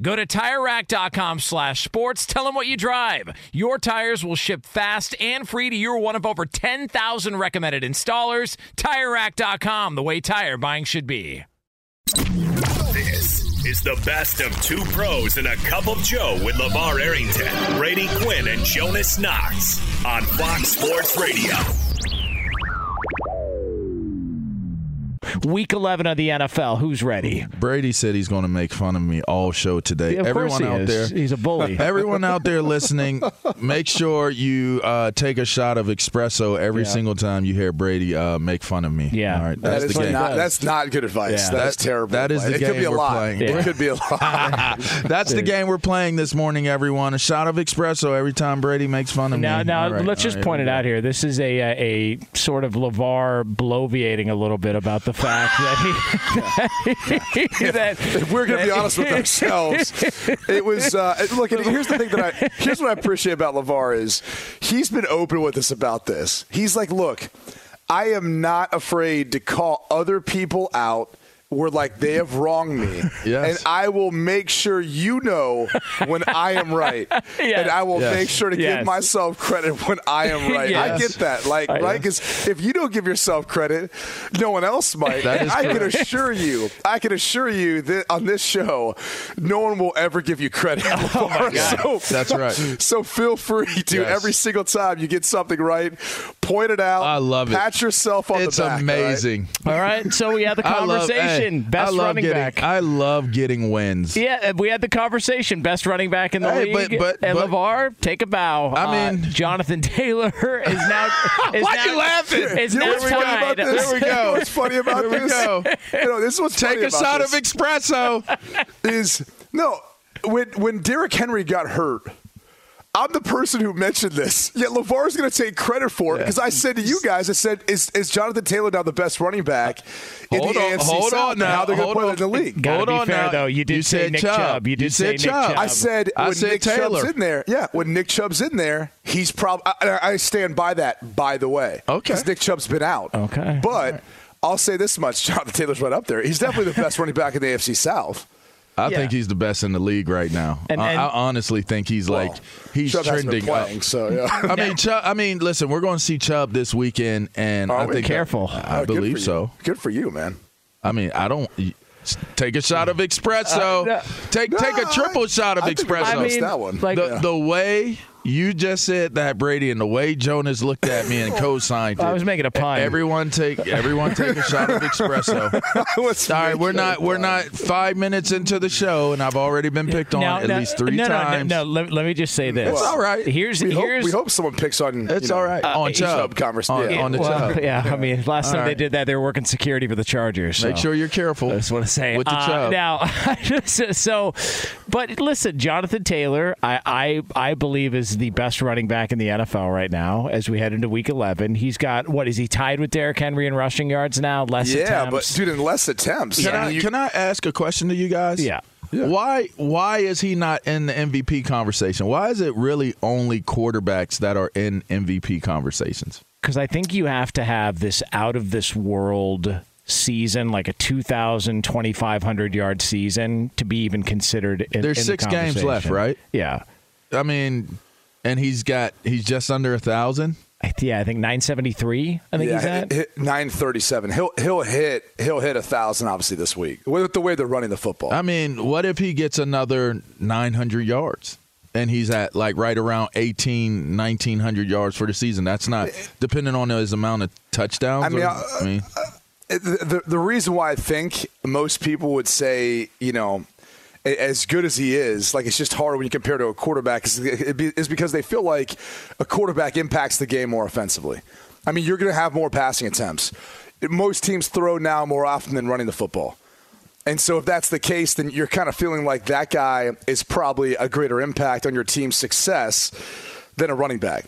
Go to TireRack.com slash sports. Tell them what you drive. Your tires will ship fast and free to your one of over 10,000 recommended installers. TireRack.com, the way tire buying should be. This is the best of two pros and a cup of Joe with LeVar Arrington, Brady Quinn, and Jonas Knox on Fox Sports Radio. Week 11 of the NFL. Who's ready? Brady said he's going to make fun of me all show today. Yeah, of everyone course he out is. there, He's a bully. everyone out there listening, make sure you uh, take a shot of espresso every Yeah. single time you hear Brady uh, make fun of me. Yeah. all right, that's is the game. not, that's not good advice. Yeah. That's That- terrible. that is the advice. It could game be a we're lot. playing. It could be a lot. That's the game we're playing this morning, everyone. A shot of espresso every time Brady makes fun of Now, me. now All right, let's just right, point it out here. This is a a, a sort of LeVar bloviating a little bit about the fact that he that, if we're going to be honest with ourselves, it was. Uh, look, here's the thing that I. Here's what I appreciate about LeVar is he's been open with us about this. He's like, look, I am not afraid to call other people out. Where like they have wronged me, Yes. and I will make sure you know when I am right, and I will Yes. make sure to Yes. give myself credit when I am right. I get that, like I- right, because if you don't give yourself credit, no one else might. That And is I can assure you, I can assure you that on this show, no one will ever give you credit. Oh so, That's right. So feel free to Yes. every single time you get something right, point it out. I love it. Pat yourself on It's the back. all right? amazing. All right, so we had the I love- conversation. hey, Best I love running getting, back. I love getting wins. yeah, we had the conversation. Best running back in the Hey, league. but- and but- LeVar, take a bow. I Uh, mean- Jonathan Taylor is now. Is Why now, you laughing? Is You know now what's funny about tied. this? There we go. What's funny about There this? go. You know, this was Take a shot this. of espresso. is no when when Derrick Henry got hurt. I'm the person who mentioned this. Yet LeVar's going to take credit for it because I said to you guys, I said, "Is is Jonathan Taylor now the best running back in Hold the on, AFC hold South? on now. How they're going to play on. in the league?" Gotta Hold be on fair, now. though. You did say said Nick Chubb. Chubb. You did say said Nick Chubb. Chubb. I said I when said Nick Taylor. Chubb's in there, yeah, when Nick Chubb's in there, he's probably. I, I stand by that. By the way, Okay. because Nick Chubb's been out. Okay. but I'll say this much: Jonathan Taylor's right up there. He's definitely the best running back in the AFC South. I Yeah. think he's the best in the league right now. And- I, and- I honestly think he's like he's Chubb hasn't been trending playing, up. so yeah. I mean, Chubb, I mean, listen, we're going to see Chubb this weekend, and Are I we? think Careful. I, Oh, good for believe you. so. Good for you, man. I mean, I don't. Take a shot of espresso. Uh, no. take take a triple I- shot of I think we espresso. that one. like- the, Yeah. the way you just said that, Brady, and the way Jonas looked at me and co-signed it. I was making a pun. Everyone take everyone take a shot of espresso. All right, we're not we're not five minutes into the show, and I've already been picked on Now- at now- least three no, no, no, times. No, let, let me just say this. It's all right. Here's We hope, here's we hope someone picks on. It's you know, all right on Chubb. Chubb convers- on, yeah. on the well, Chubb. yeah, I mean, last time All they did that, they were working security for the Chargers. Make sure you're careful. I just want to say with the uh, Chubb. now. so, but listen, Jonathan Taylor, I, I I believe is the best running back in the NFL right now as we head into Week 11. He's got what is he tied with Derrick Henry in rushing yards now? Less Yeah, attempts. but dude, in less attempts. Can, I I, you- can I ask a question to you guys? Yeah. Why why is he not in the MVP conversation? Why is it really only quarterbacks that are in MVP conversations? because I think you have to have this out of this world season, like a 2,000, 2,500 yard season, to be even considered. In, There's in the six games left, right? Yeah. I mean, and he's got he's just under a thousand. Yeah, I think 973. I think yeah, he's at. hit, hit 937. He'll he'll hit he'll hit a thousand obviously this week with the way they're running the football. I mean, what if he gets another 900 yards and he's at like right around 18, 1900 yards for the season? That's not depending on his amount of touchdowns. I mean, or- uh, I mean, the, the the reason why I think most people would say you know a- as good as he is, like it's just hard when you compare to a quarterback, is, it'd be- is because they feel like a quarterback impacts the game more offensively. I mean, you're going to have more passing attempts. Most teams throw now more often than running the football. And so, if that's the case, then you're kind of feeling like that guy is probably a greater impact on your team's success than a running back.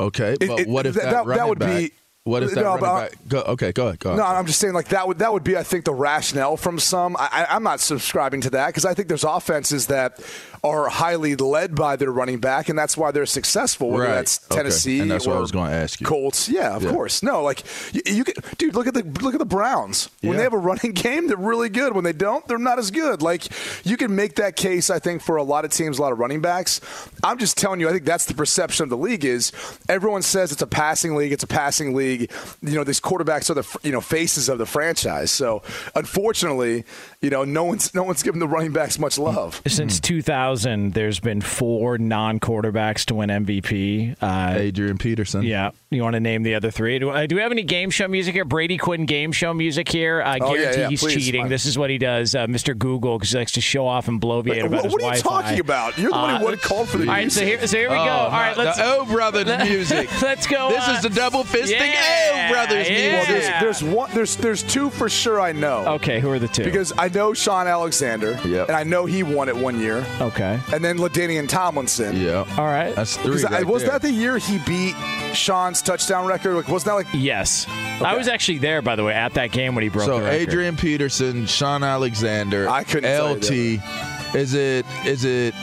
okay, but it- what if that- that, that- that would back, be- What if that No, but? Go, okay, go ahead. Go ahead. No, I'm just saying like that would that would be I think the rationale from some. I, I'm not subscribing to that because I think there's offenses that are highly led by their running back, and that's why they're successful. Whether Right. that's Okay. Tennessee And that's what I was gonna ask you. Colts, yeah, of Yeah. course. No, like you, you can, dude, look at the look at the Browns. When Yeah. they have a running game, they're really good. When they don't, they're not as good. Like you can make that case, I think, for a lot of teams, a lot of running backs. I'm just telling you, I think that's the perception of the league is everyone says it's a passing league, it's a passing league. You know, these quarterbacks are the you know faces of the franchise. So unfortunately, you know, no one's no one's given the running backs much love. Since 2000, there's been four non-quarterbacks to win MVP. Uh, Adrian Peterson. yeah, you want to name the other three? Do, uh, do we have any game show music here? Brady Quinn game show music here? I Oh, yeah, guarantee yeah, he's please, cheating. Mike. This is what he does, uh, Mr. Google, because he likes to show off and bloviate about What, his what are you Wi-Fi. talking about? You're the one who Uh, would called for the All right, so here, so here we go. Oh, All right, let's Oh Brothers music. let's go. This uh, is the double fisting yeah, Oh Brothers yeah. Well, there's, there's one. There's there's two for sure. I know. Okay, who are the two? Because I know Shaun Alexander, Yep. and I know he won it one year, okay, and then LaDainian Tomlinson. Yeah. all right. That's three. Because I- was there. that the year he beat Shaun's touchdown record? Like, wasn't that like? yes, I was actually there, by the way, at that game when he broke it. So the. Adrian Peterson, Shaun Alexander, I couldn't tell you LT. Is it is it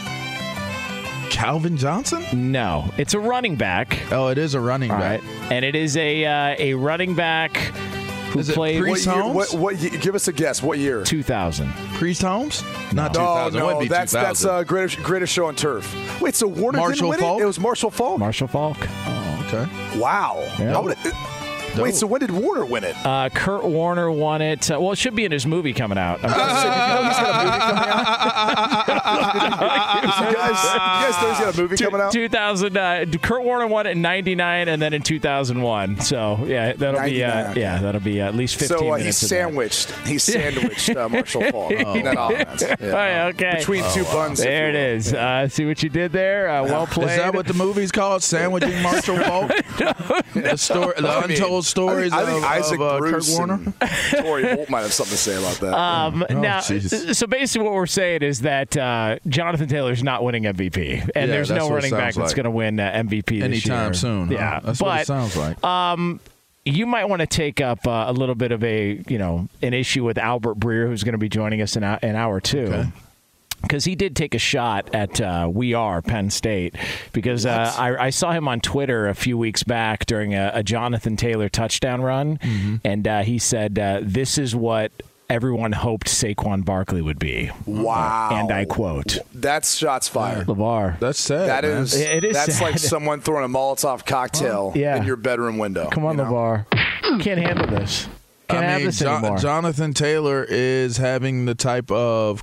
Calvin Johnson? No, it's a running back. Oh, it is a running All back. right, and it is a uh, a running back who Is it played Priest What year, Holmes? what, what ye- Give us a guess. What year? 2000. Priest Holmes? Not Oh 2000. It no, that's 2000. that's uh, greatest greatest show on turf. Wait, so Warner Marshall didn't win Faulk? it? It was Marshall Faulk. Marshall Faulk. oh, okay. wow. Yeah. How would it- wait, so when did Warner win it? Uh, Kurt Warner won it. Uh, well, it should be in his movie coming out. I'm you know he's got a movie coming out. you guys, you guys know he's got a movie coming out. 2000. Uh, Kurt Warner won it in 99 and then in 2001. So yeah, that'll be uh, 99, okay. yeah, that'll be at least 15 So uh, he's minutes. of that. sandwiched. He's sandwiched uh, Marshall Faulk. in that offense. Yeah. Oh, okay. Between two buns. There you it will. is. Uh, see what you did there. Uh, well played. Is that what the movie's called? Sandwiching Marshall Faulk? the story, the I mean, untold stories I think, I think of, Isaac of uh, Kurt Warner. and Torry Holt might have something to say about that. Um, now, jeez. so basically, what we're saying is that uh, Jonathan Taylor's not winning MVP, and Yeah, there's no running back sounds that's going to win uh, MVP this Anytime year. soon. huh? Yeah, That's what it sounds like. um, you might want to take up uh, a little bit of a you know an issue with Albert Breer, who's going to be joining us in an in hour two. Okay. Because he did take a shot at uh, We Are Penn State, because uh, I, I saw him on Twitter a few weeks back during a, a Jonathan Taylor touchdown run, Mm-hmm. and uh, he said, uh, "This is what everyone hoped Saquon Barkley would be." wow. And I quote, That's shots fired. "LeVar, That's sad. That man. is, It is that's sad. like someone throwing a Molotov cocktail Yeah. in your bedroom window. come on, you know? LeVar, can't handle this. Can't I have mean, this Jo- anymore." Jonathan Taylor is having the type of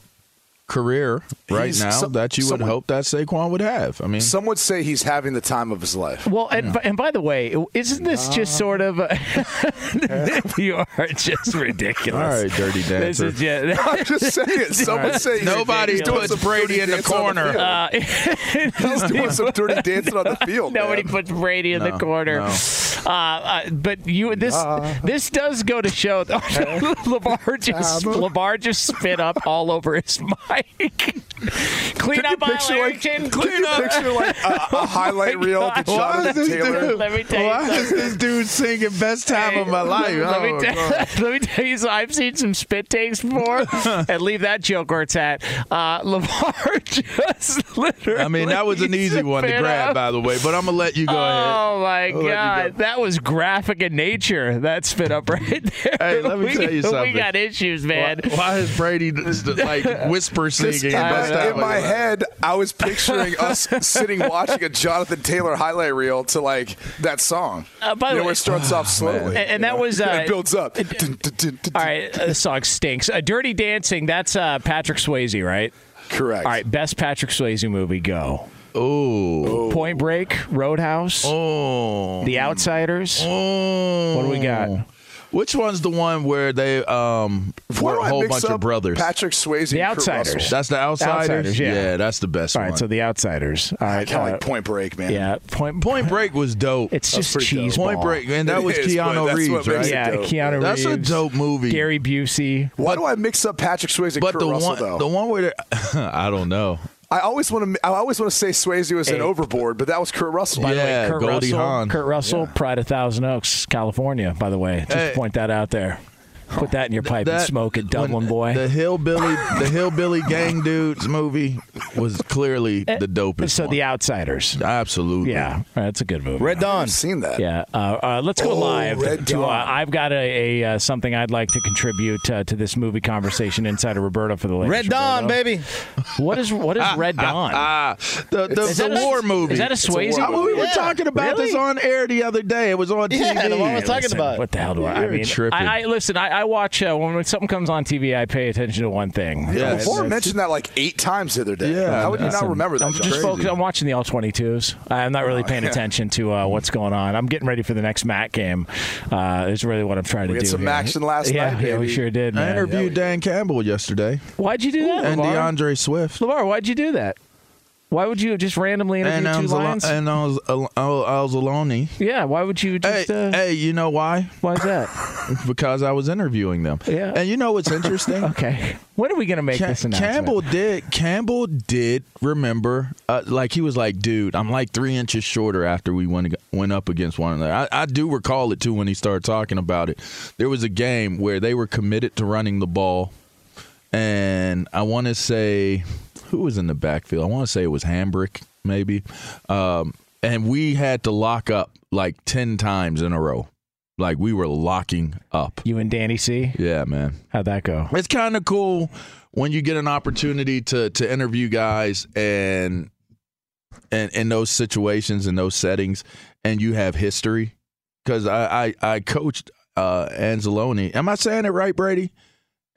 career right He's now so- that you would someone- hope that Saquon would have. I mean, Some would say he's having the time of his life. Well, and, and by the way, isn't this just sort of a, you are just ridiculous. all right, dirty This dancer. is just, I'm just saying. Some would say he's- Nobody doing puts some Brady dirty in the dancing on corner. field. uh, he's doing some dirty dancing on the field. Nobody man. puts Brady in the corner. no. Uh, uh, but you this this does go to show that LeVar just LeVar just spit up all over his mic. Clean up like, Arrington. could you picture like a, a highlight reel of God. Jonathan Taylor? dude? Let me tell you Why is this dude singing "Best Time of My Life"? Let, me Oh, tell, God. let me tell you, so I've seen some spit takes before, and leave that joke where it's at. Uh, LeVar just literally. I mean, that was an easy one to grab, up. by the way. But I'm gonna let you go ahead. Oh my I'll god, go. that was graphic in nature. That spit up right there. Hey, let me we, tell you something. We got issues, man. Why, why is Brady like whisper Just singing? in, Best my, in my Life? head, I was picturing us sitting watching a Jonathan Taylor highlight reel to like that song. Uh, by the way- where it starts off slowly, And- and that know? was, uh, And it builds up. All right, this song stinks. Uh, Dirty Dancing. That's uh, Patrick Swayze, right? correct. All right, best Patrick Swayze movie. Go. Oh, Point Break, Roadhouse, oh, The Outsiders. oh. What do we got? Which one's the one where they um Why were do a I whole mix bunch up of brothers? Patrick Swayze, The and Outsiders. Russell? That's the outsiders. Outsiders, yeah. that's the best All one. right, so The Outsiders. All I kind of uh, like Point Break, man. yeah, Point Point Break was dope. It's That's just pretty dope. cheese. Point. Break, man. that It was is, Keanu Reeves, right? Yeah, dope. Keanu That's a dope movie. Gary Busey. Why do I mix up Patrick Swayze and but Kurt the Russell one, though? the one where they're- I don't know. I always want to. I always want to say Swayze was in Hey. Overboard, but that was Kurt Russell. By the way, Kurt Goldie Russell, Hawn. Kurt Russell, Pride of Thousand Oaks, California. By the way, just Hey. to point that out there. Put that in your pipe and smoke it, Dublin when boy. The hillbilly, the hillbilly gang dudes movie was clearly the dopest. Eh, so one. the Outsiders. absolutely, Yeah, that's a good movie. Red Dawn. I've seen that. Yeah, uh, uh, let's go Oh, live. Red to, uh, Dawn. I've got a, a uh, something I'd like to contribute uh, to this movie conversation inside of Roberto for the ladies. Red Dawn, Roberto. baby. What is what is Red Dawn? Ah, the the, Is the that a- war movie. is that a Swayze I mean, we were Yeah. talking about this on air the other day. It was on TV. Yeah, the one was talking Listen, about. What the hell do I? I You're mean, tripping. I, I listen. I, I watch uh, when something comes on TV. I pay attention to one thing. Yeah, Right? Before mentioned that like eight times the other day. Yeah, How would you listen, not remember that? I'm just focused. I'm watching the all 22s. I'm not really paying attention to uh, what's going on. I'm getting ready for the next Mac game. Uh, is really what I'm trying We to had do. some here. action last yeah, night, Yeah, we sure did. I Man. interviewed Dan Campbell yesterday Why'd you do that, and D'Andre Swift. Lamar, why'd you do that? Why would you just randomly interview And I two was, lines? and I was, al- I was alone. yeah, why would you Hey, just? uh, hey, you know why? Why is that? Because I was interviewing them. Yeah. And you know what's interesting? okay, when are we gonna make Ca- this announcement? Campbell did. Campbell did remember. Uh, like he was like, "Dude, I'm like three inches shorter after we went went up against one another." I, I do recall it too when he started talking about it. There was a game where they were committed to running the ball, and I want to say who was in the backfield. I want to say it was Hambrick, maybe, um, and we had to lock up like ten times in a row. Like we were locking up. You and Danny C. Yeah, man. How'd that go? It's kind of cool when you get an opportunity to to interview guys and and in those situations in those settings and you have history because I, I I coached uh Anzalone. Am I saying it right, Brady?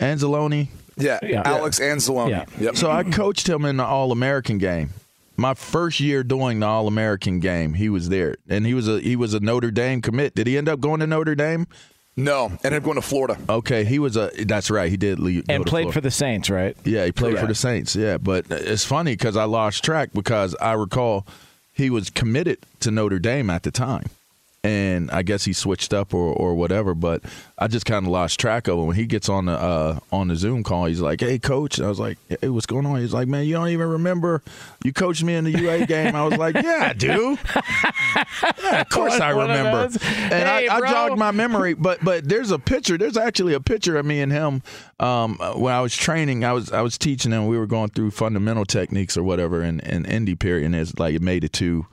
Anzalone. Yeah, Yeah. Alex Anzalone. Yeah. Yep. So I coached him in the All American game. My first year doing the All American game, he was there, and he was a he was a Notre Dame commit. Did he end up going to Notre Dame? no, ended up going to Florida. Okay, he was a. That's right, he did leave. go And to played Florida. for the Saints, right? Yeah, he played for the Saints. Yeah, but it's funny because I lost track because I recall he was committed to Notre Dame at the time, and I guess he switched up or, or whatever. But I just kind of lost track of him. When he gets on the uh, on the Zoom call, he's like, "Hey, coach," and I was like, "Hey, what's going on?" He's like, "Man, you don't even remember you coached me in the UA game." I was like, "Yeah, I do. Yeah, of course I remember." And Hey, I, I jogged my memory, but but there's a picture. There's actually a picture of me and him um, when I was training. I was I was teaching him. We were going through fundamental techniques or whatever in in indie period, and it's like it made it to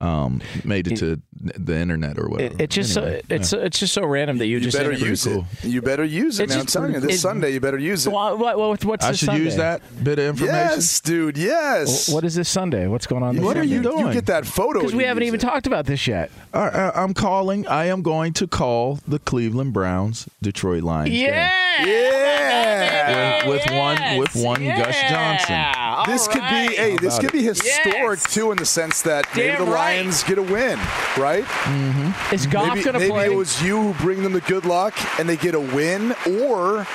um, made it to the internet or whatever. It, it just Anyway, so, it's it's just so random that you, You just better interviewed- use it. You better use it, It's man. I'm telling you, this it- Sunday you better use it. What, what, what- what's I this should Sunday? use that bit of information. Yes, dude. Yes. What is this Sunday? What's going on? This What are you doing? You get that photo. Because we haven't even it. talked about this yet. I, I, I'm calling. I am going to call the Cleveland Browns Detroit Lions. game. Yeah. With- with one- with one Gus Johnson. This could be hey, this could be historic too in the sense that maybe Damn the right. Lions get a win, right? Mm-hmm. Is Goff going to maybe it was you who bring them the good luck and they get a win, or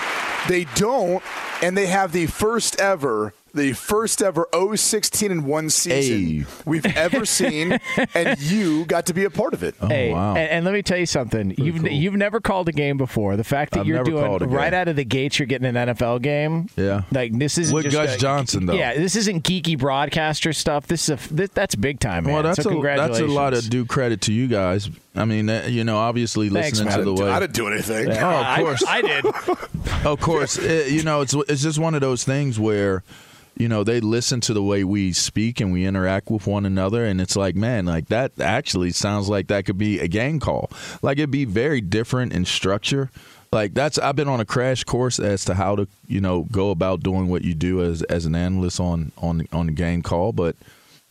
they don't and they have the first ever the first ever 016 and one season Hey. we've ever seen, and you got to be a part of it. Oh, Hey, wow. and, and let me tell you something. you've cool. you've never called a game before. The fact that I've you're doing called right out of the gates, you're getting an NFL game. Yeah. like this isn't With just Gus a- Johnson, though. Yeah, this isn't geeky broadcaster stuff. This is a this, that's big time, man. Well, that's so a that's a lot of due credit to you guys. I mean, uh, you know, obviously Thanks, listening man. to the way. I didn't do anything. Oh, of course. I, I did. of course, it, you know, it's it's just one of those things where, you know, they listen to the way we speak and we interact with one another, and it's like, man, like that actually sounds like that could be a game call. Like it'd be very different in structure. Like that's I've been on a crash course as to how to you know go about doing what you do as as an analyst on on on the game call, but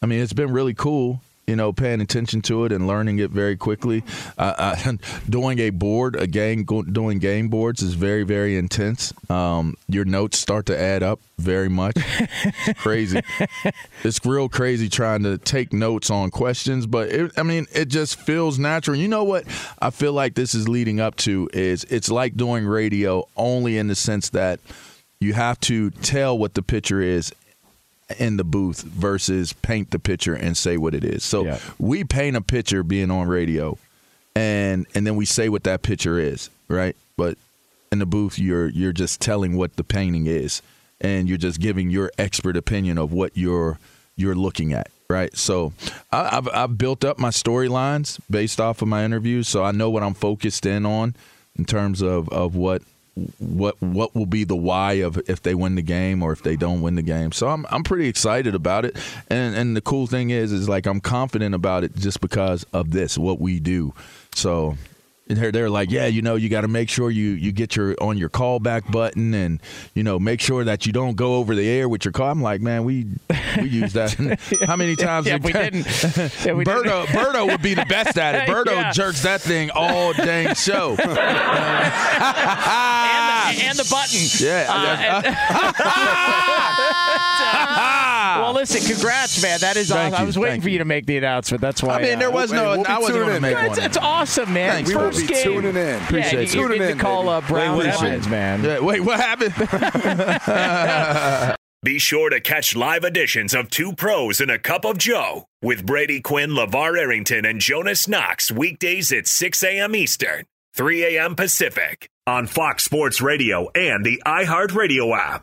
I mean it's been really cool you know, paying attention to it and learning it very quickly. Uh, uh, doing a board, a game, doing game boards is very, very intense. Um, your notes start to add up very much. It's crazy. it's real crazy trying to take notes on questions, but it, I mean, it just feels natural. You know what? I feel like this is leading up to is it's like doing radio only in the sense that you have to tell what the picture is in the booth versus paint the picture and say what it is. So Yeah. we paint a picture being on radio and and then we say what that picture is, right? But in the booth you're you're just telling what the painting is and you're just giving your expert opinion of what you're you're looking at, right? So I, I've I've built up my storylines based off of my interviews, so I know what I'm focused in on in terms of of what what what will be the why of if they win the game or if they don't win the game. So I'm I'm pretty excited about it. And and the cool thing is is like I'm confident about it just because of this what we do. So they're, they're like, yeah, you know, you got to make sure you, you get your on your callback button and you know make sure that you don't go over the air with your call. I'm like, man, we we use that. How many times? Yeah, we didn't. Yeah, we didn't. Berto, Berto would be the best at it. Berto Yeah. jerks that thing all dang show. and, the, and the button. Yeah. Uh, and- well, listen, congrats, man. That is Thank awesome. I you, was waiting thank for you you. to make the announcement. That's why. I mean, there uh, was Hey, no. we'll be I wasn't tuning going to in. make It's, one. it's awesome, man. Thanks. We will First be game. tuning in. Yeah, Appreciate you, you. you Tuning get in, to call baby. up Brown Wait, wait, Evans, man. Yeah, wait, what happened? Be sure to catch live editions of Two Pros and a Cup of Joe with Brady Quinn, LeVar Arrington, and Jonas Knox weekdays at 6 a.m. Eastern, 3 a.m. Pacific on Fox Sports Radio and the iHeartRadio app.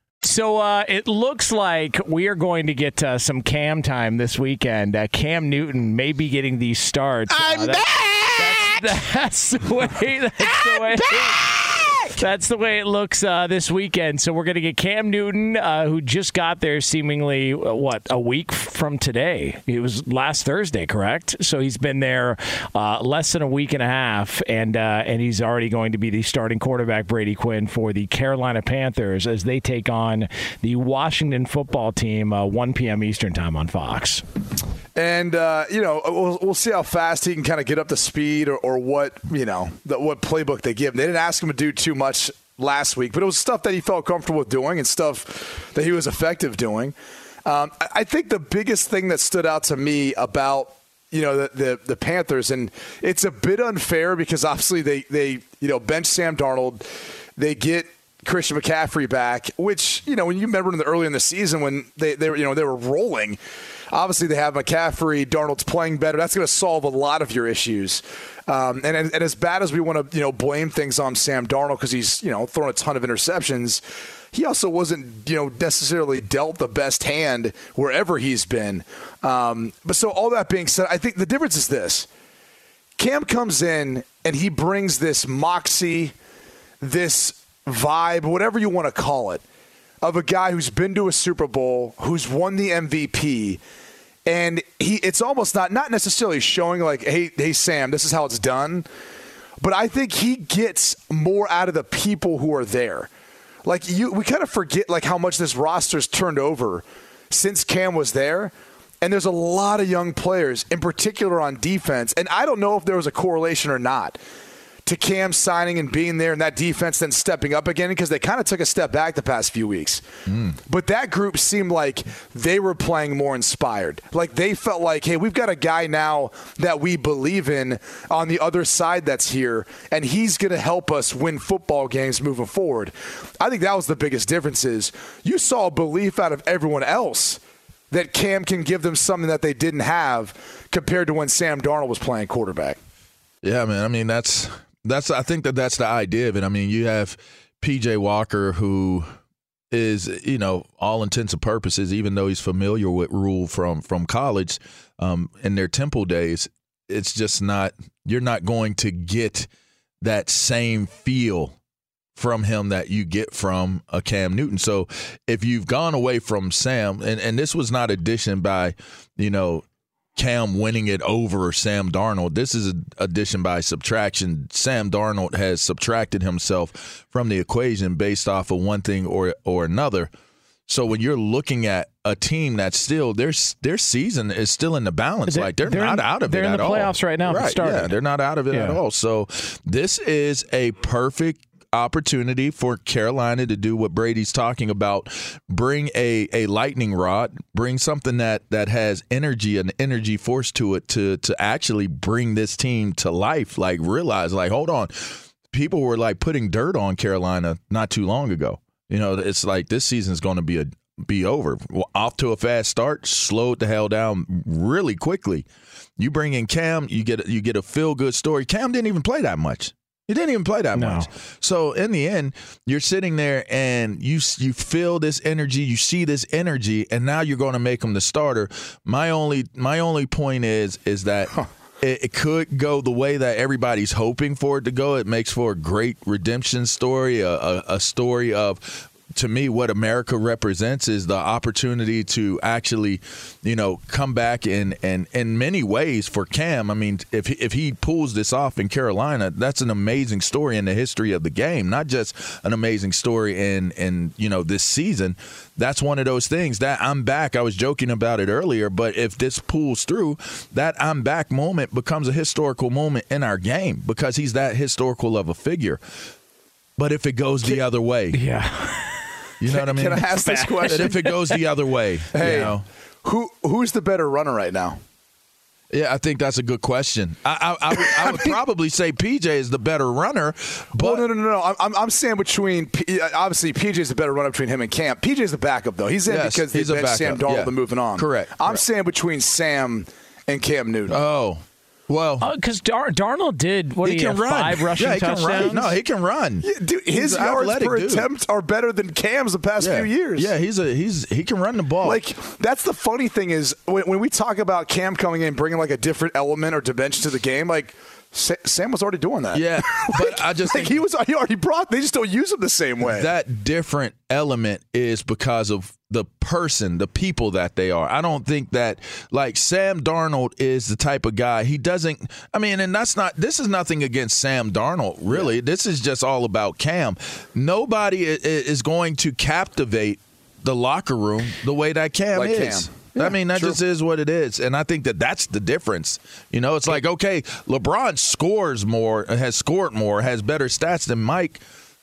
So uh, it looks like we are going to get uh, some Cam time this weekend. Uh, Cam Newton may be getting these starts. I'm Uh, that- That's, that's the way. That's the way. That's the way it looks uh, this weekend. So we're going to get Cam Newton, uh, who just got there seemingly uh, what a week from today. It was last Thursday, correct? So he's been there uh, less than a week and a half, and uh, and he's already going to be the starting quarterback, Brady Quinn, for the Carolina Panthers as they take on the Washington Football Team, uh, 1 p.m. Eastern time on Fox. And you know, we'll, we'll see how fast he can kind of get up to speed, or, or what you know, the, what playbook they give him. They didn't ask him to do too much last week, but it was stuff that he felt comfortable doing and stuff that he was effective doing. Um, I, I think the biggest thing that stood out to me about you know the, the the Panthers, and it's a bit unfair because obviously they they you know bench Sam Darnold, they get Christian McCaffrey back, which you know when you remember in the early in the season when they they were you know they were rolling. Obviously, they have McCaffrey. Darnold's playing better. That's going to solve a lot of your issues. Um, and, and as bad as we want to, you know, blame things on Sam Darnold because he's, you know, thrown a ton of interceptions, he also wasn't, you know, necessarily dealt the best hand wherever he's been. Um, but so all that being said, I think the difference is this: Cam comes in and he brings this moxie, this vibe, whatever you want to call it, of a guy who's been to a Super Bowl, who's won the MVP, and he it's almost not not necessarily showing like, hey, hey Sam, this is how it's done. But I think he gets more out of the people who are there. Like you we kind of forget like how much this roster's turned over since Cam was there. And there's a lot of young players, in particular on defense. And I don't know if there was a correlation or not to Cam signing and being there and that defense then stepping up again because they kind of took a step back the past few weeks. Mm. But that group seemed like they were playing more inspired. Like they felt like, hey, we've got a guy now that we believe in on the other side that's here, and he's going to help us win football games moving forward. I think that was the biggest difference is you saw a belief out of everyone else that Cam can give them something that they didn't have compared to when Sam Darnold was playing quarterback. Yeah, man. I mean, that's that's. I think that that's the idea of it. I mean, you have PJ Walker who is, you know, all intents and purposes, even though he's familiar with Rhule from from college, um, in their Temple days, it's just not. You're not going to get that same feel from him that you get from a Cam Newton. So if you've gone away from Sam, and, and this was not addition by, you know, Cam winning it over Sam Darnold. This is an addition by subtraction. Sam Darnold has subtracted himself from the equation based off of one thing or or another. So when you're looking at a team that's still their their season is still in the balance, They're- like they're, they're not in- out of they're it They're in the playoffs right now, Right? Yeah, they're not out of it at all. So this is a perfect opportunity for Carolina to do what Brady's talking about bring a a lightning rod bring something that that has energy and energy force to it to to actually bring this team to life like realize like hold on. People were like putting dirt on Carolina not too long ago. You know it's like this season's going to be a be over. Well, off to a fast start slowed the hell down really quickly. You bring in Cam you get you get a feel good story. Cam didn't even play that much he didn't even play that No. much. So in the end, you're sitting there and you you feel this energy, you see this energy, and now you're going to make him the starter. My only my only point is is that. It, it could go the way that everybody's hoping for it to go. It makes for a great redemption story, a, a, a story of to me, what America represents is the opportunity to actually, you know, come back in and in many ways for Cam. I mean, if he, if he pulls this off in Carolina, that's an amazing story in the history of the game. Not just an amazing story in in you know this season. That's one of those things that I'm back. I was joking about it earlier, but if this pulls through, that I'm back moment becomes a historical moment in our game because he's that historical of a figure. But if it goes the other way, Yeah. you know what I mean? Can I ask this question? if it goes the other way, Hey, you know? who who's the better runner right now? Yeah, I think that's a good question. I, I, I would, I would probably say PJ is the better runner, but well, no, no, no, no. I'm- I'm, I'm saying between P, uh, obviously PJ's the better runner between him and Cam. is the backup though. He's in Yes, because they he's a benched Sam backup, Darnold yeah. and moving on. Correct, I'm correct. saying between Sam and Cam Newton. oh, well, uh, Because Dar- Darnold did what he do you can have, run. five rushing yeah, he touchdowns. can run. No, he can run. Yeah, dude, his an yards athletic per dude. attempt are better than Cam's the past yeah. few years. Yeah, he's a he's he can run the ball. Like that's the funny thing is when, when we talk about Cam coming in, bringing like a different element or dimension to the game, like Sa- Sam was already doing that. yeah, but I just like think he was he already brought. They just don't use him the same way. that different element is because of the person, the people that they are. I don't think that like Sam Darnold is the type of guy. He doesn't. I mean, and that's not. This is nothing against Sam Darnold. Really, this is just all about Cam. Nobody is going to captivate the locker room the way that Cam Like is. Cam. I mean, that just is what it is. And I think that that's the difference. You know, it's like, okay, LeBron scores more, has scored more, has better stats than Mike,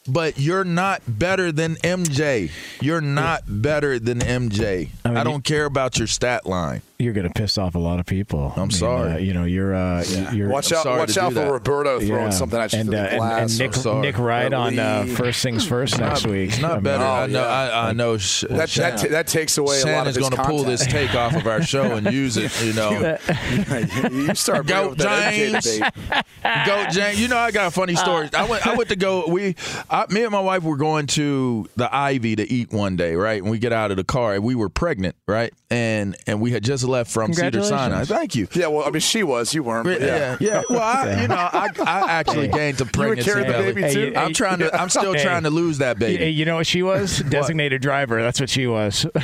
but you're not better than MJ. You're not better than MJ. I, I don't care about your stat line. You're going to piss off a lot of people. I'm I mean, sorry. uh, you know, you're. Uh, you're watch I'm out! Watch out for that. Roberto throwing yeah. something at you and, through uh, the and, glass. and Nick, I'm. Nick Wright on uh, First Things First next week. It's I not mean, better. Oh, I know. yeah. I, I know. Sh- that, Shan- that, that takes away a lot Shan of is his going to pull this take off of our show and use it. You know. you start Go, bringing that MJ James. debate. go, James. You know, I got a funny story. I went. I went to go. We, I, me and my wife were going to the Ivy to eat one day, right? And we get out of the car, and we were pregnant, right? And and we had just left from Cedar Sinai. Congratulations. Thank you. Yeah, well, I mean, she was. You weren't. but Yeah, yeah. yeah. Well, I, you know, I, I actually gained the You were pregnancy carrying the belly. baby Hey, too. you- I'm trying to. I'm still Hey. trying to lose that baby. You know what she was? Designated driver. That's what she was.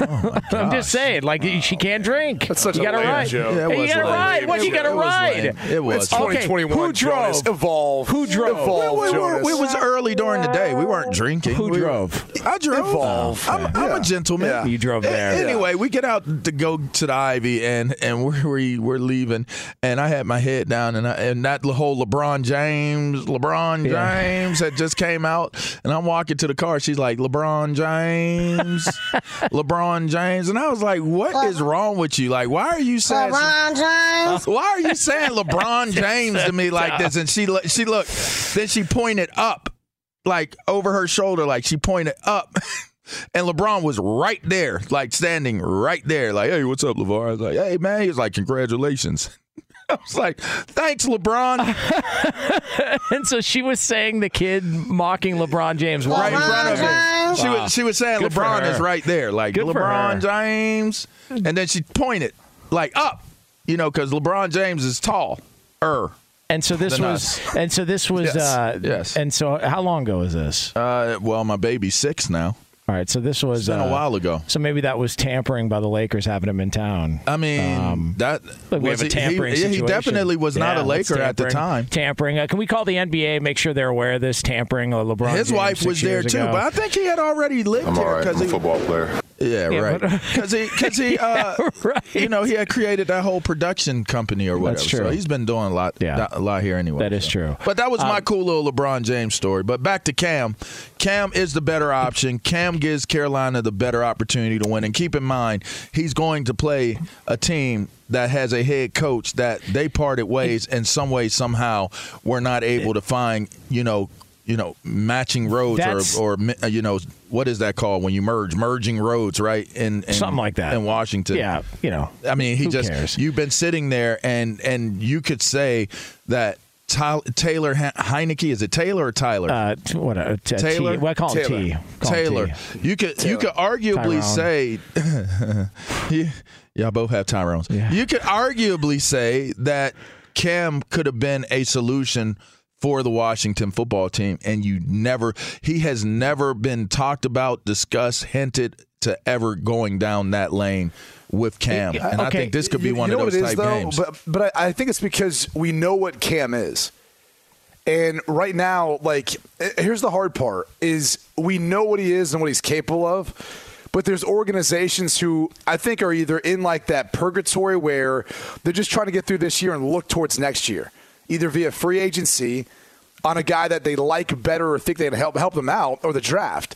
Oh, I'm just saying, like she can't drink. That's such you a gotta lame ride. joke. Yeah, it Hey, was you gotta ride. What you gotta was- it was ride? It was. It's Okay, 2021. who drove? Evolve. Who drove? Evolve, we, were, we was early during the day. We weren't drinking. Who We- drove? I drove. Evolve. I'm, I'm Yeah. a gentleman. Yeah. You drove there. Anyway, we get out to go to the Ivy, and and we're we, we're leaving, and I had my head down, and I, and that whole LeBron James, LeBron Yeah. James had just came out, and I'm walking to the car. She's like, LeBron James, LeBron James, and I was like, what is wrong with you? Like, why are you saying? LeBron James? Why are you saying LeBron James to me like this? And she she looked, then she pointed up, like over her shoulder, like she pointed up. And LeBron was right there, like standing right there, like, hey, what's up, LeVar? I was like, hey, man. He was like, congratulations. I was like, thanks, LeBron. And so she was saying the kid mocking LeBron James right in front of her. She Wow. was she was saying Good LeBron is right there, like Good LeBron. James, and then she pointed like up, you know, because LeBron James is tall. Er, And so this was, and so this was, Yes. uh, Yes. And so how long ago was this? uh, well, my baby's six now. All right, so this was It's been uh, a while ago. So maybe that was tampering by the Lakers having him in town. I mean, that Look, we was have a he- tampering he, he situation. definitely was not a Laker at the time. Tampering. Uh, can we call the NBA? Make sure they're aware of this tampering. Uh, LeBron. His James wife was there years too, ago. but I think he had already lived I'm here because I'm a he. football player. Yeah, Yeah, right. Because he, because he, uh, you know, he had created that whole production company or whatever. That's true. So he's been doing a lot, Yeah. a lot here anyway. That is so. true. But that was my Um, cool little LeBron James story. But back to Cam. Cam is the better option. Cam gives Carolina the better opportunity to win. And keep in mind, he's going to play a team that has a head coach that they parted ways in some way somehow were not able to find, you know, you know, matching roads That's- or or you know what is that called when you merge merging roads right in, in Something like that. in Washington. Yeah, you know. I mean, he just cares? you've been sitting there and and you could say that Ty- Taylor He- Heinicke is it Taylor or Tyler? Uh, what a t- Taylor? T. Well, I call him Taylor. T. Call him Taylor. T. You could you could arguably Tyrone. say you, y'all both have Tyrones. Yeah. You could arguably say that Cam could have been a solution for the Washington football team and you never he has never been talked about, discussed, hinted to ever going down that lane with Cam. And I think this could be You- one you of those type is, though? games. But but I, I think it's because we know what Cam is. And right now, like, eh, here's the hard part: is we know what he is and what he's capable of, but there's organizations who I think are either in like that purgatory where they're just trying to get through this year and look towards next year, either via free agency on a guy that they like better or think they can help help them out, or the draft.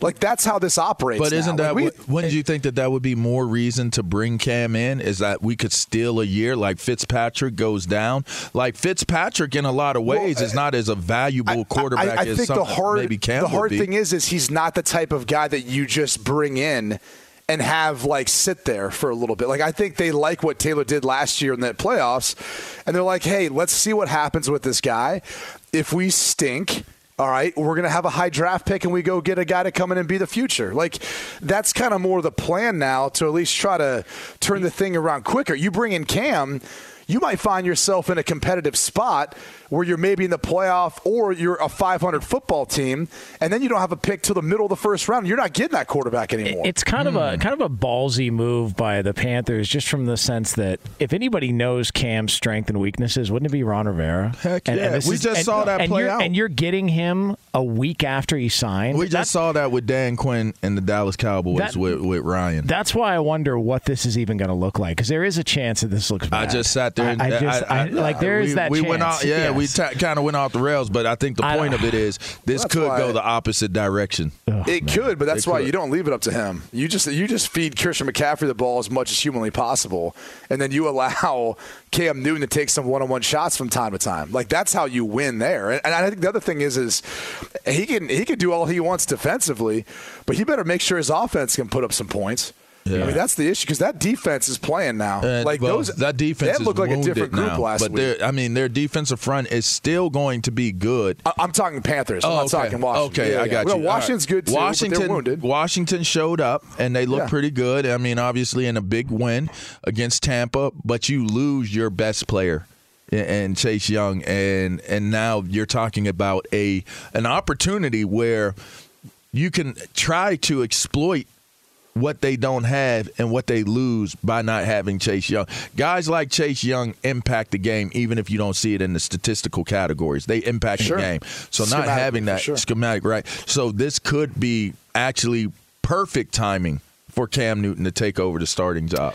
Like that's how this operates. But now. isn't Like, that we- what, wouldn't you think that that would be more reason to bring Cam in? Is that we could steal a year like Fitzpatrick goes down? Like Fitzpatrick, in a lot of ways, Well, is not as a valuable quarterback I, I as think the hard the hard thing is is he's not the type of guy that you just bring in and have like sit there for a little bit. Like I think they like what Taylor did last year in the playoffs, and they're like, hey, let's see what happens with this guy. If we stink. All right, we're going to have a high draft pick and we go get a guy to come in and be the future. Like, that's kind of more the plan now to at least try to turn the thing around quicker. You bring in Cam, you might find yourself in a competitive spot where you're maybe in the playoff or you're a 500 football team, and then you don't have a pick till the middle of the first round. You're not getting that quarterback anymore. It's kind of Hmm. a kind of a ballsy move by the Panthers, just from the sense that if anybody knows Cam's strength and weaknesses, wouldn't it be Ron Rivera? Heck yeah. this We just saw that and play you're, out. And you're getting him a week after he signed. we just That's- saw that with Dan Quinn and the Dallas Cowboys That- with, with Ryan. That's why I wonder what this is even going to look like because there is a chance that this looks I just sat there and I, I just, I, like there is we, that we chance. went out. Yeah, we Yes. ta kind of went off the rails, but I think the point of it is this could why- go the opposite direction. it could, but that's It why could. you don't leave it up to him. You just you just feed Christian McCaffrey the ball as much as humanly possible, and then you allow Cam Newton to take some one-on-one shots from time to time. Like that's how you win there. And, and I think the other thing is is he can he can do all he wants defensively, but he better make sure his offense can put up some points. Yeah. I mean that's the issue because that defense is playing now. And, like well, those that defense they look like a different group now, last but week. I mean, their defensive front is still going to be good. I- I'm talking Panthers. I'm Oh, not okay. talking Washington. Okay, Yeah, I yeah. got Well, you. Washington's All right. good too. Washington. Washington showed up and they looked Yeah. pretty good. I mean, obviously in a big win against Tampa, but you lose your best player and Chase Young, and and now you're talking about a an opportunity where you can try to exploit what they don't have and what they lose by not having Chase Young. Guys like Chase Young impact the game even if you don't see it in the statistical categories. They impact Sure. the game. So not having that sure. schematic right. So this could be actually perfect timing for Cam Newton to take over the starting job.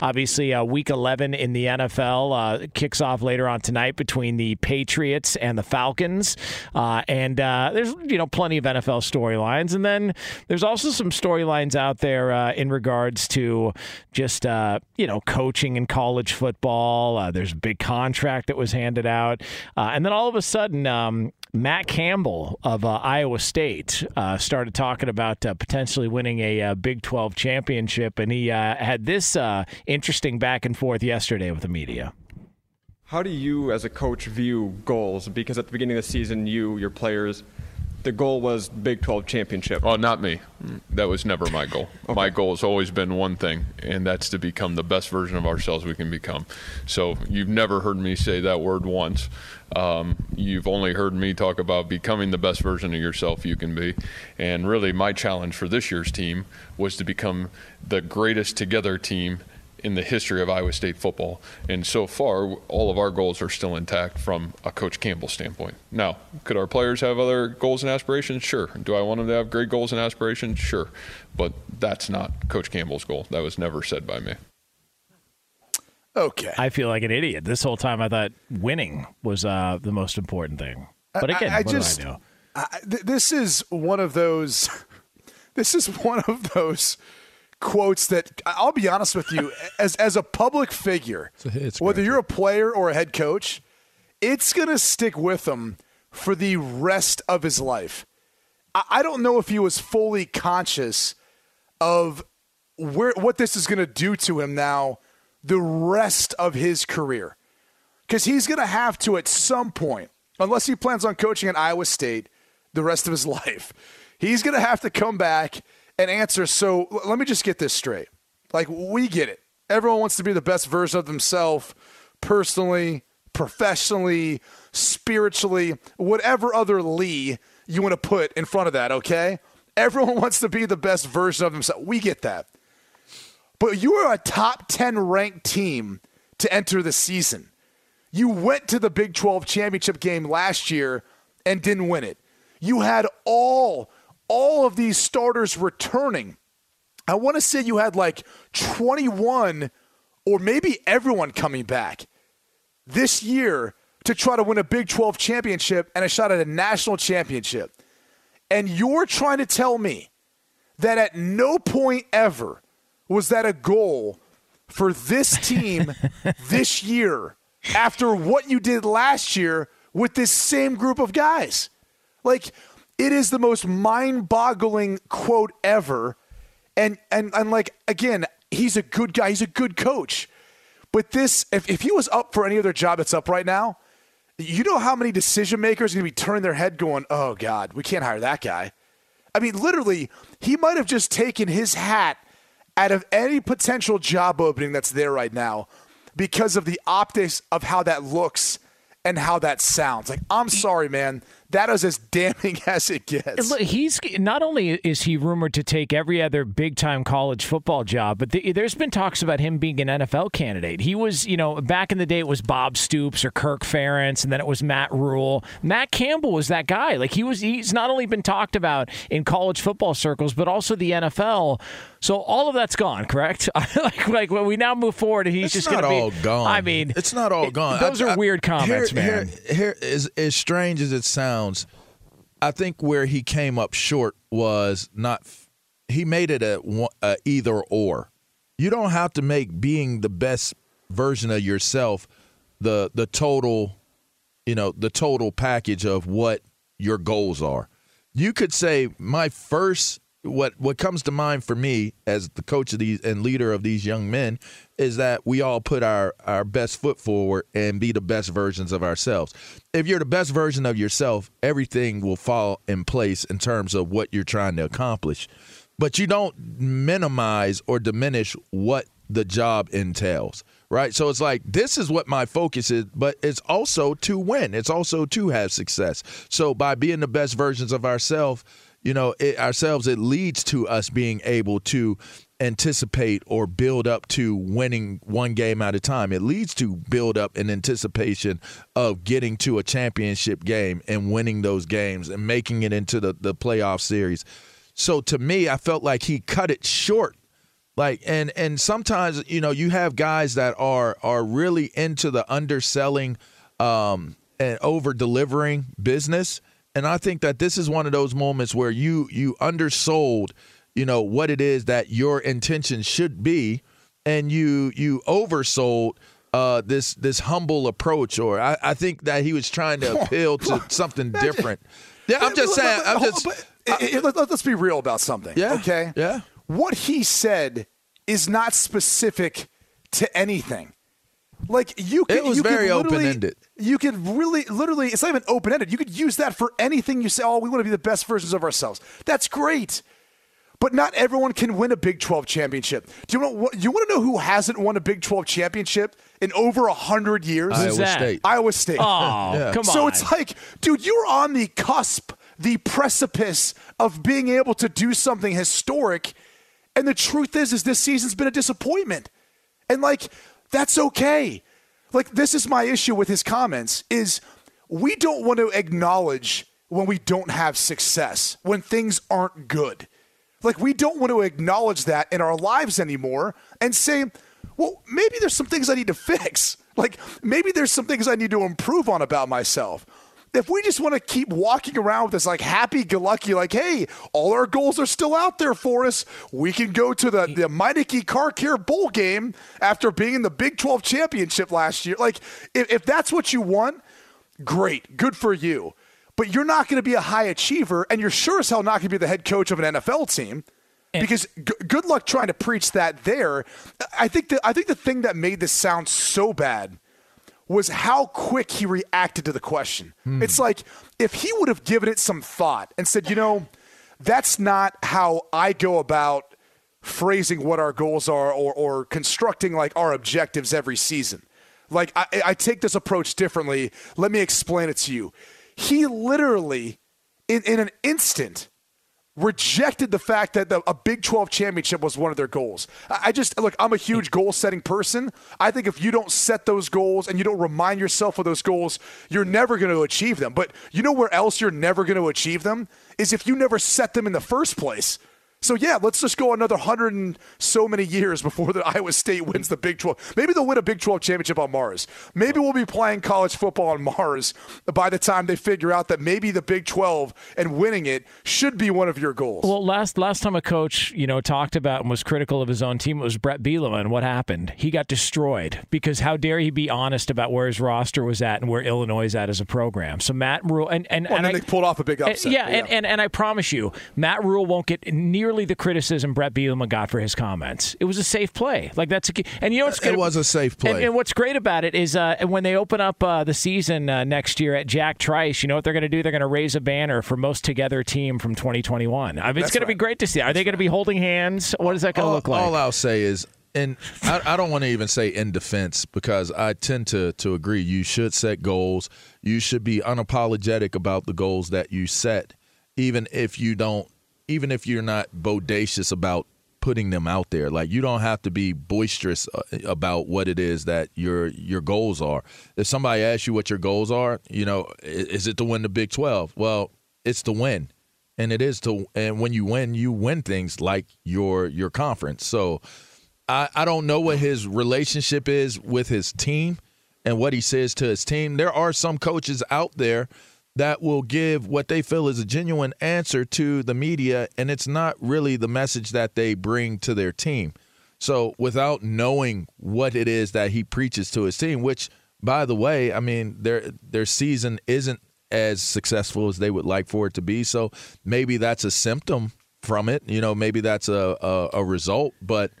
Obviously, uh, week 11 in the NFL uh, kicks off later on tonight between the Patriots and the Falcons. Uh, and uh, there's, you know, plenty of NFL storylines. And then there's also some storylines out there uh, in regards to just, uh, you know, coaching in college football. there's a big contract that was handed out. and then all of a sudden, um, Matt Campbell of uh, Iowa State uh, started talking about uh, potentially winning a Big 12 championship, and he had this interesting back and forth yesterday with the media. How do you, as a coach, view goals? Because at the beginning of the season, you, your players, the goal was Big 12 championship. Oh, not me. That was never my goal. Okay. My goal has always been one thing, and that's to become the best version of ourselves we can become. So you've never heard me say that word once. Um, you've only heard me talk about becoming the best version of yourself you can be. And really, my challenge for this year's team was to become the greatest together team in the history of Iowa State football. And so far, all of our goals are still intact from a Coach Campbell standpoint. Now, could our players have other goals and aspirations? Sure. Do I want them to have great goals and aspirations? Sure. But that's not Coach Campbell's goal. That was never said by me. Okay. I feel like an idiot. This whole time I thought winning was uh, the most important thing. But again, I, I what just, do I know? I, th- this is one of those. This is one of those quotes that I'll be honest with you, as as a public figure, whether you're a player or a head coach, it's gonna stick with him for the rest of his life. I, I don't know if he was fully conscious of where what this is gonna do to him now, the rest of his career, because he's gonna have to at some point, unless he plans on coaching at Iowa State the rest of his life. He's going to have to come back and answer. So let me just get this straight. Like, we get it. Everyone wants to be the best version of themselves personally, professionally, spiritually, whatever other Lee you want to put in front of that, okay? Everyone wants to be the best version of themselves. We get that. But you are a top 10 ranked team to enter the season. You went to the Big 12 championship game last year and didn't win it. You had all all of these starters returning. I want to say you had like 21 or maybe everyone coming back this year to try to win a Big 12 championship and a shot at a national championship. And you're trying to tell me that at no point ever was that a goal for this team this year after what you did last year with this same group of guys. Like it is the most mind-boggling quote ever. And and and like again, he's a good guy, he's a good coach. But this if, if he was up for any other job that's up right now, you know how many decision makers are gonna be turning their head going, Oh God, we can't hire that guy. I mean, literally, he might have just taken his hat out of any potential job opening that's there right now because of the optics of how that looks and how that sounds. Like, I'm sorry, man. That is as damning as it gets. Look, he's not only is he rumored to take every other big time college football job, but the, there's been talks about him being an NFL candidate. He was, you know, back in the day it was Bob Stoops or Kirk Ferentz, and then it was Matt Rhule. Matt Campbell was that guy. Like he was, he's not only been talked about in college football circles, but also the NFL. So all of that's gone, correct? like, like when we now move forward, he's It's just not going to be. all gone. I mean, it's not all gone. Those I- are I- weird comments, here, man. Here, here is as strange as it sounds. I think where he came up short was not. He made it a, a either or. You don't have to make being the best version of yourself the the total, you know, the total package of what your goals are. You could say my first what what comes to mind for me as the coach of these and leader of these young men is that we all put our our best foot forward and be the best versions of ourselves. If you're the best version of yourself, everything will fall in place in terms of what you're trying to accomplish. But you don't minimize or diminish what the job entails right? So it's like this is what my focus is, but it's also to win. It's also to have success. So by being the best versions of ourselves, you know, it, ourselves, it leads to us being able to anticipate or build up to winning one game at a time. It leads to build up in anticipation of getting to a championship game and winning those games and making it into the, the playoff series. So to me, I felt like he cut it short like and and sometimes you know you have guys that are are really into the underselling um and over delivering business and i think that this is one of those moments where you you undersold you know what it is that your intention should be and you you oversold uh this this humble approach or i, I think that he was trying to appeal to something different yeah i'm just saying i'm just But, it- it- let- let's be real about something. Yeah, Okay. yeah. What he said is not specific to anything. Like you could, It was you could very literally- open-ended. You could really, literally, it's not even open ended. You could use that for anything you say. Oh, we want to be the best versions of ourselves. That's great. But not everyone can win a Big 12 championship. Do you want what, you want to know who hasn't won a Big 12 championship in over a hundred years? Iowa that? State. Iowa State. Oh, Yeah. come So it's like, dude, you're on the cusp, the precipice of being able to do something historic. And the truth is, is this season's been a disappointment. And like that's okay. Like this is my issue with his comments is we don't want to acknowledge when we don't have success, when things aren't good. Like we don't want to acknowledge that in our lives anymore and say, well, maybe there's some things I need to fix. Like maybe there's some things I need to improve on about myself. If we just want to keep walking around with this like happy go lucky, like, hey, all our goals are still out there for us. We can go to the, the Meineke Car Care Bowl game after being in the Big 12 championship last year. Like, if, if that's what you want, great. Good for you. But you're not going to be a high achiever, and you're sure as hell not going to be the head coach of an NFL team because g- good luck trying to preach that there. I think the I think the thing that made this sound so bad was how quick he reacted to the question. Hmm. It's like if he would have given it some thought and said, you know, that's not how I go about phrasing what our goals are or, or constructing like our objectives every season. Like I, I take this approach differently. Let me explain it to you. He literally, in, in an instant, rejected the fact that the, a Big 12 championship was one of their goals. I, just, look, I'm a huge goal setting person. I think if you don't set those goals and you don't remind yourself of those goals, you're never going to achieve them. But you know where else you're never going to achieve them? Is if you never set them in the first place. So yeah, let's just go another hundred and so many years before the Iowa State wins the Big 12. Maybe they'll win a Big 12 championship on Mars. Maybe we'll be playing college football on Mars by the time they figure out that maybe the Big 12 and winning it should be one of your goals. Well, last last time a coach, you know, talked about and was critical of his own team, it was Brett Bielema. And what happened? He got destroyed because how dare he be honest about where his roster was at and where Illinois is at as a program. So Matt Rhule and and, Well, and and then I, they pulled off a big upset. yeah, And, and and I promise you, Matt Rhule won't get nearly the criticism Brett Bielema got for his comments. It was a safe play. Like that's a. And you know what's It was a safe play. And, and what's great about it is uh, when they open up uh, the season uh, next year at Jack Trice, you know what they're going to do? They're going to raise a banner for most together team from 2021. I mean, it's That's going to be great to see. Are they going to be holding hands? What is that going to look like? all I'll say is, and I, I don't want to even say in defense because I tend to to agree. You should set goals. You should be unapologetic about the goals that you set, even if you don't, even if you're not bodacious about putting them out there. Like you don't have to be boisterous uh, about what it is that your your goals are. If somebody asks you what your goals are, you know, is it to win the Big Twelve? Well, it's to win and it is to and when you win you win things like your your conference so i i don't know what his relationship is with his team and what he says to his team there are some coaches out there that will give what they feel is a genuine answer to the media and it's not really the message that they bring to their team so without knowing what it is that he preaches to his team which by the way i mean their their season isn't as successful as they would like for it to be. So maybe that's a symptom from it. You know, maybe that's a, a, a result, but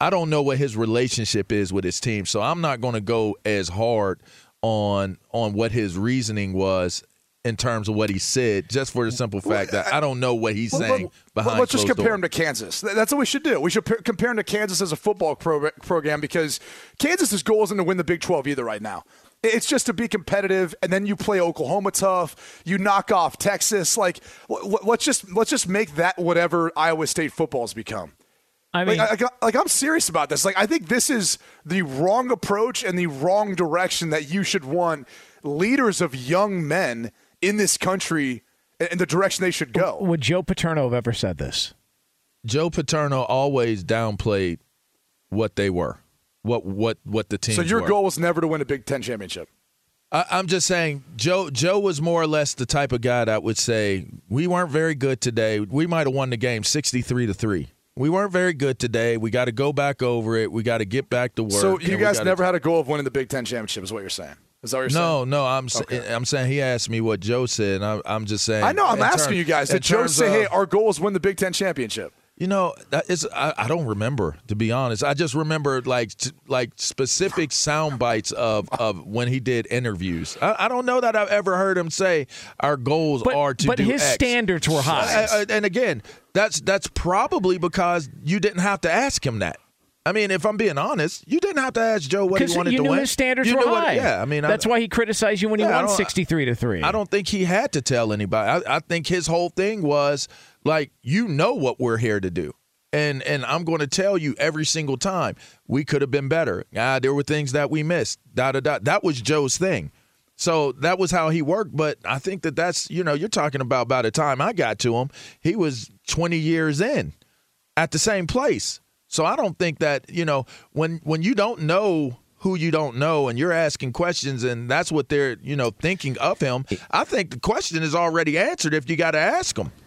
I don't know what his relationship is with his team. So I'm not going to go as hard on on what his reasoning was in terms of what he said, just for the simple fact that I don't know what he's Well, saying let- behind. Let's just compare doors. him to Kansas. That's what we should do. We should p- compare him to Kansas as a football pro- program because Kansas's goal isn't to win the Big 12 either right now. It's just to be competitive, and then you play Oklahoma tough. You knock off Texas. Like, l- l- let's just let's just make that whatever Iowa State football's become. I mean, like, I, like I'm serious about this. Like, I think this is the wrong approach and the wrong direction that you should want leaders of young men in this country in the direction they should go. Would Joe Paterno have ever said this? Joe Paterno always downplayed what they were, what what what the team. So your were. goal was never to win a Big Ten championship. I, I'm just saying, Joe. Joe was more or less the type of guy that would say, "We weren't very good today. We might have won the game 63 to three. We weren't very good today. We got to go back over it. We got to get back to work." So you guys gotta- never had a goal of winning the Big Ten championship, is what you're saying? Is that what you're saying? No, no. I'm sa- Okay. I'm saying he asked me what Joe said. And I'm, I'm just saying. I know. I'm asking term- you guys. in Did Joe say, "Hey, our goal is win the Big Ten championship"? You know, that is I, I don't remember to be honest. I just remember like t- like specific sound bites of, of when he did interviews. I, I don't know that I've ever heard him say our goals are to but do his X." standards were high. I- I- and again, that's that's probably because you didn't have to ask him that. I mean, if I'm being honest, you didn't have to ask Joe what he wanted you to knew win. his standards You were knew what- high. yeah, I mean, I- that's why he criticized you when he Yeah, I won sixty-three to three. I don't think he had to tell anybody. I, I think his whole thing was like, you know what we're here to do. And and I'm going to tell you every single time we could have been better. Ah, there were things that we missed. Da da da. That was Joe's thing. So that was how he worked. But I think that that's you know you're talking about by the time I got to him, he was 20 years in at the same place. So I don't think that you know when when you don't know who you don't know and you're asking questions and that's what they're you know thinking of him. I think the question is already answered if you got to ask them.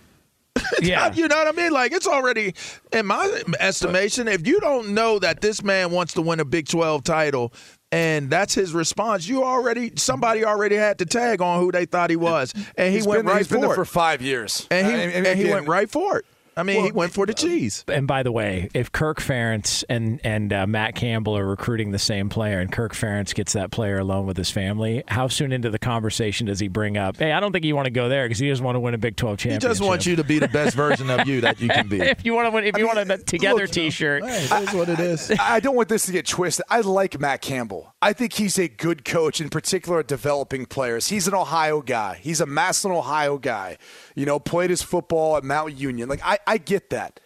Yeah. you know what I mean? Like it's already in my estimation. If you don't know that this man wants to win a Big 12 title and that's his response, you already somebody already had the tag on who they thought he was, and he He's went been right he's been for there it. for five years. and he I mean, and he went right for it. I mean, he went for the cheese. And by the way, if Kirk Ferentz and and uh, Matt Campbell are recruiting the same player, and Kirk Ferentz gets that player alone with his family, how soon into the conversation does he bring up? Hey, I don't think you want to go there because he doesn't want to win a Big Twelve He championship. just wants you to be the best version of you that you can be. if you want to win, if you want a together T-shirt, Hey, it is what it is. I don't want this to get twisted. I like Matt Campbell. I think he's a good coach, in particular at developing players. He's an Ohio guy. He's a Massillon, Ohio guy. You know, played his football at Mount Union. Like I, I get that.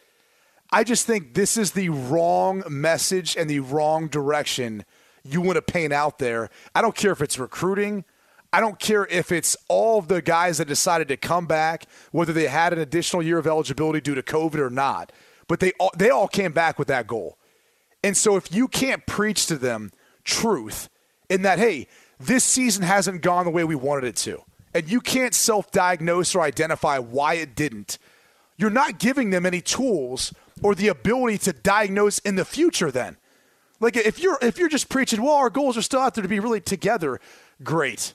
I just think this is the wrong message and the wrong direction you want to paint out there. I don't care if it's recruiting. I don't care if it's all of the guys that decided to come back, whether they had an additional year of eligibility due to COVID or not. But they all, they all came back with that goal. And so if you can't preach to them truth in that, hey, this season hasn't gone the way we wanted it to, and you can't self diagnose or identify why it didn't, you're not giving them any tools or the ability to diagnose in the future then. Like if you're if you're just preaching, well, our goals are still out there to be really together, great.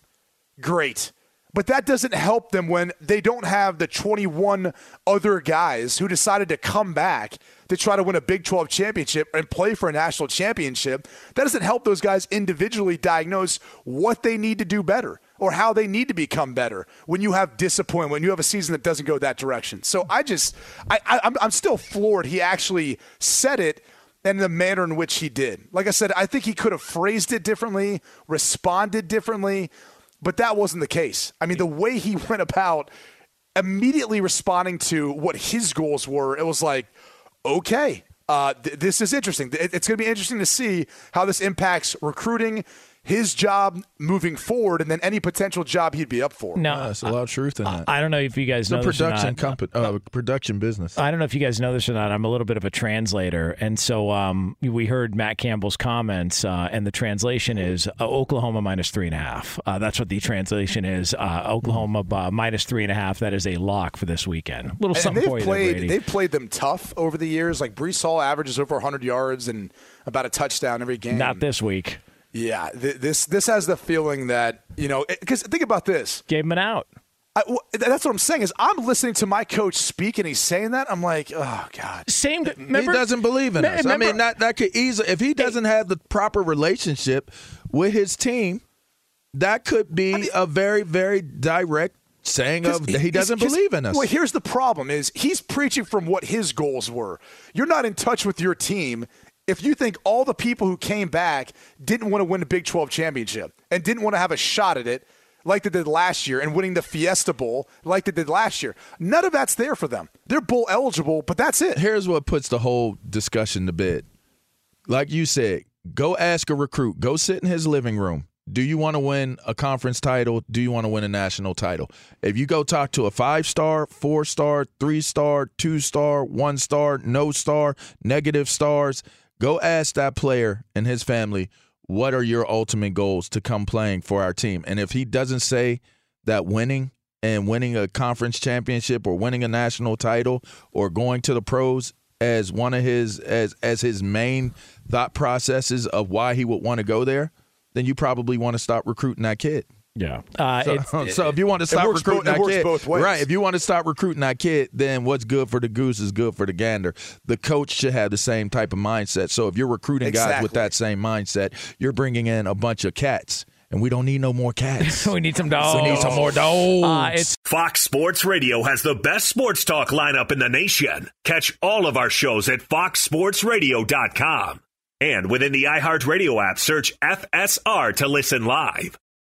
Great. But that doesn't help them when they don't have the 21 other guys who decided to come back to try to win a Big 12 championship and play for a national championship. That doesn't help those guys individually diagnose what they need to do better or how they need to become better when you have disappointment, when you have a season that doesn't go that direction. So I just, I, I, I'm, I'm still floored he actually said it and the manner in which he did. Like I said, I think he could have phrased it differently, responded differently, but that wasn't the case. I mean, the way he went about immediately responding to what his goals were, it was like, okay, uh, th- this is interesting. It- it's going to be interesting to see how this impacts recruiting, his job moving forward, and then any potential job he'd be up for. No, Yeah, there's a lot of truth in that. I don't know if you guys It's know a this or production not. company, uh, production business. I don't know if you guys know this or not. I'm a little bit of a translator, and so um, we heard Matt Campbell's comments, uh, and the translation is uh, Oklahoma minus three and a half. Uh, that's what the translation is. Uh, Oklahoma uh, minus three and a half. That is a lock for this weekend. A little And something they've for you, there, played. Brady. they've played them tough over the years. Like Breece Hall averages over 100 yards and about a touchdown every game. Not this week. Yeah, th- this this has the feeling that you know. Because think about this. Gave him an out. I, w- that's what I'm saying. Is I'm listening to my coach speak and he's saying that. I'm like, oh god. Same. Remember, he doesn't believe in Me- us. remember- I mean, that that could easily if he doesn't have the proper relationship with his team, that could be a very very direct saying of he doesn't believe in us. Well, here's the problem: is he's preaching from what his goals were. You're not in touch with your team if you think all the people who came back didn't want to win a Big 12 championship and didn't want to have a shot at it like they did last year and winning the Fiesta Bowl like they did last year. None of that's there for them. They're bowl eligible, but that's it. Here's what puts the whole discussion to bed. Like you said, go ask a recruit. Go sit in his living room. Do you want to win a conference title? Do you want to win a national title? If you go talk to a five star, four star, three star, two star, one star, no star, negative stars, go ask that player and his family, what are your ultimate goals to come playing for our team? And if he doesn't say that winning and winning a conference championship or winning a national title or going to the pros as one of his as as his main thought processes of why he would want to go there, then you probably want to stop recruiting that kid. Yeah. Uh, So, it's- so if you want to stop recruiting both- that kid, both ways. right? If you want to stop recruiting that kid, then what's good for the goose is good for the gander. The coach should have the same type of mindset. So if you're recruiting guys with that same mindset, you're bringing in a bunch of cats, and we don't need no more cats. we need some dogs. we need some more dogs. Uh, it's Fox Sports Radio has the best sports talk lineup in the nation. Catch all of our shows at foxsportsradio.com. And within the iHeartRadio app, search FSR to listen live.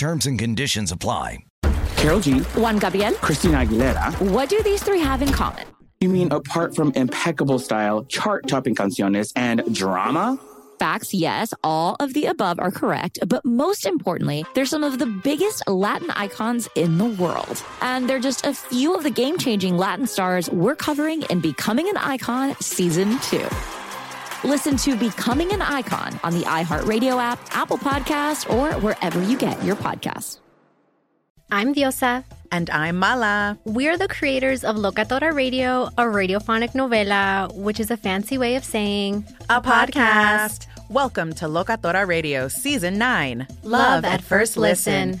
Terms and conditions apply. Karol G. Juan Gabriel. Christina Aguilera. What do these three have in common? You mean apart from impeccable style, chart topping canciones, and drama? Facts, yes, all of the above are correct, but most importantly, they're some of the biggest Latin icons in the world. And they're just a few of the game changing Latin stars we're covering in Becoming an Icon Season 2. Listen to Becoming an Icon on the iHeartRadio app, Apple Podcast, or wherever you get your podcasts. I'm Diosa. And I'm Mala. We're the creators of Locatora Radio, a radiophonic novela, which is a fancy way of saying a podcast. Welcome to Locatora Radio Season 9 Love, love at, at First listen. listen.